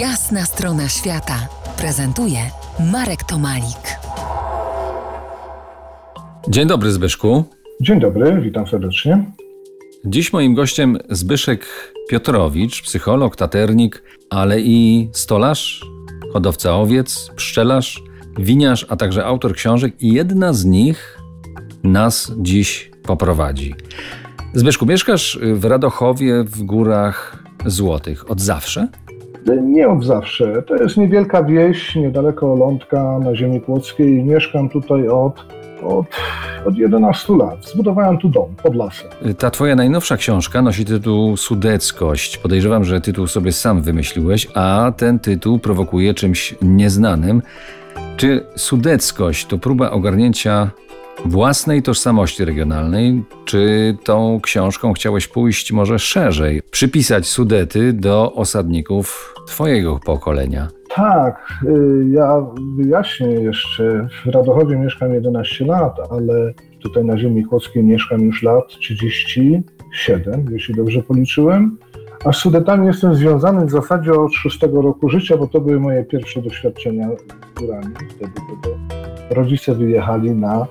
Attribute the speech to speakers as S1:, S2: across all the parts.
S1: Jasna strona świata prezentuje Marek Tomalik.
S2: Dzień dobry Zbyszku.
S3: Dzień dobry, witam serdecznie.
S2: Dziś moim gościem Zbyszek Piotrowicz, psycholog, taternik, ale i stolarz, hodowca owiec, pszczelarz, winiarz, a także autor książek i jedna z nich nas dziś poprowadzi. Zbyszku, mieszkasz w Radochowie w Górach Złotych od zawsze?
S3: Nie od zawsze. To jest niewielka wieś niedaleko Olątka na ziemi płockiej. Mieszkam tutaj od, od, od 11 lat. Zbudowałem tu dom pod lasem.
S2: Ta twoja najnowsza książka nosi tytuł Sudeckość. Podejrzewam, że tytuł sobie sam wymyśliłeś, a ten tytuł prowokuje czymś nieznanym. Czy Sudeckość to próba ogarnięcia własnej tożsamości regionalnej, czy tą książką chciałeś pójść może szerzej, przypisać Sudety do osadników twojego pokolenia?
S3: Tak, y, ja wyjaśnię jeszcze. W Radochowie mieszkam 11 lat, ale tutaj na ziemi chłockiej mieszkam już lat 37, jeśli dobrze policzyłem. A z Sudetami jestem związany w zasadzie od szóstego roku życia, bo to były moje pierwsze doświadczenia z górami. Wtedy to rodzice wyjechali na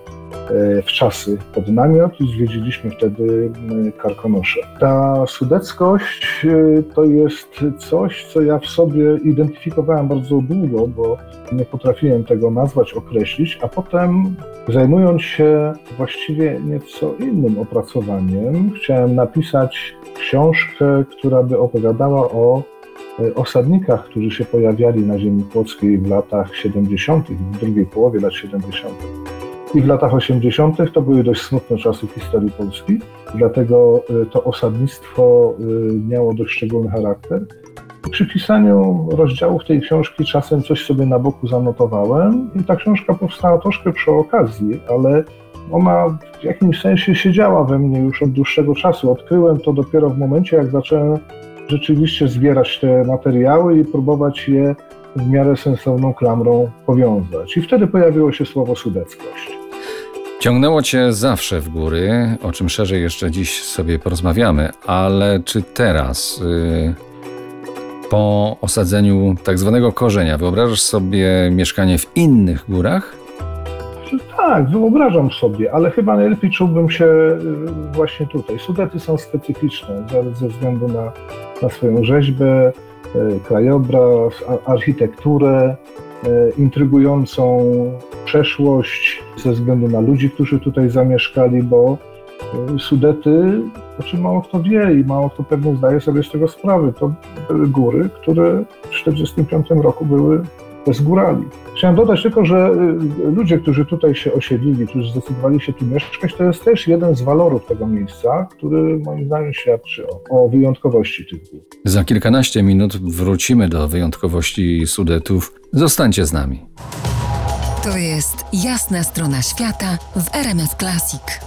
S3: E, w czasy pod namiot i zwiedziliśmy wtedy Karkonosze. Ta sudeckość e, to jest coś, co ja w sobie identyfikowałem bardzo długo, bo nie potrafiłem tego nazwać, określić, a potem zajmując się właściwie nieco innym opracowaniem, chciałem napisać książkę, która by opowiadała o osadnikach, którzy się pojawiali na ziemi płockiej w latach 70., w drugiej połowie lat 70. I w latach 80. to były dość smutne czasy w historii Polski, dlatego y, to osadnictwo y, miało dość szczególny charakter. Przy pisaniu rozdziałów tej książki czasem coś sobie na boku zanotowałem i ta książka powstała troszkę przy okazji, ale ona w jakimś sensie siedziała we mnie już od dłuższego czasu. Odkryłem to dopiero w momencie, jak zacząłem rzeczywiście zbierać te materiały i próbować je w miarę sensowną klamrą powiązać. I wtedy pojawiło się słowo sudeckość.
S2: Ciągnęło cię zawsze w góry, o czym szerzej jeszcze dziś sobie porozmawiamy, ale czy teraz, yy, po osadzeniu tak zwanego korzenia, wyobrażasz sobie mieszkanie w innych górach?
S3: Tak, wyobrażam sobie, ale chyba najlepiej czułbym się y, właśnie tutaj. Sudety są specyficzne ze względu na, na swoją rzeźbę, y, krajobraz, architekturę, E, intrygującą przeszłość ze względu na ludzi, którzy tutaj zamieszkali, bo e, Sudety, o czym mało kto wie i mało kto pewnie zdaje sobie z tego sprawy, to były góry, które w 1945 roku były bez górali. Chciałem dodać tylko, że y, ludzie, którzy tutaj się osiedlili, którzy zdecydowali się tu mieszkać, to jest też jeden z walorów tego miejsca, który moim zdaniem świadczy o, o wyjątkowości tych gór.
S2: Za kilkanaście minut wrócimy do wyjątkowości Sudetów. Zostańcie z nami.
S1: To jest jasna strona świata w RMS Classic.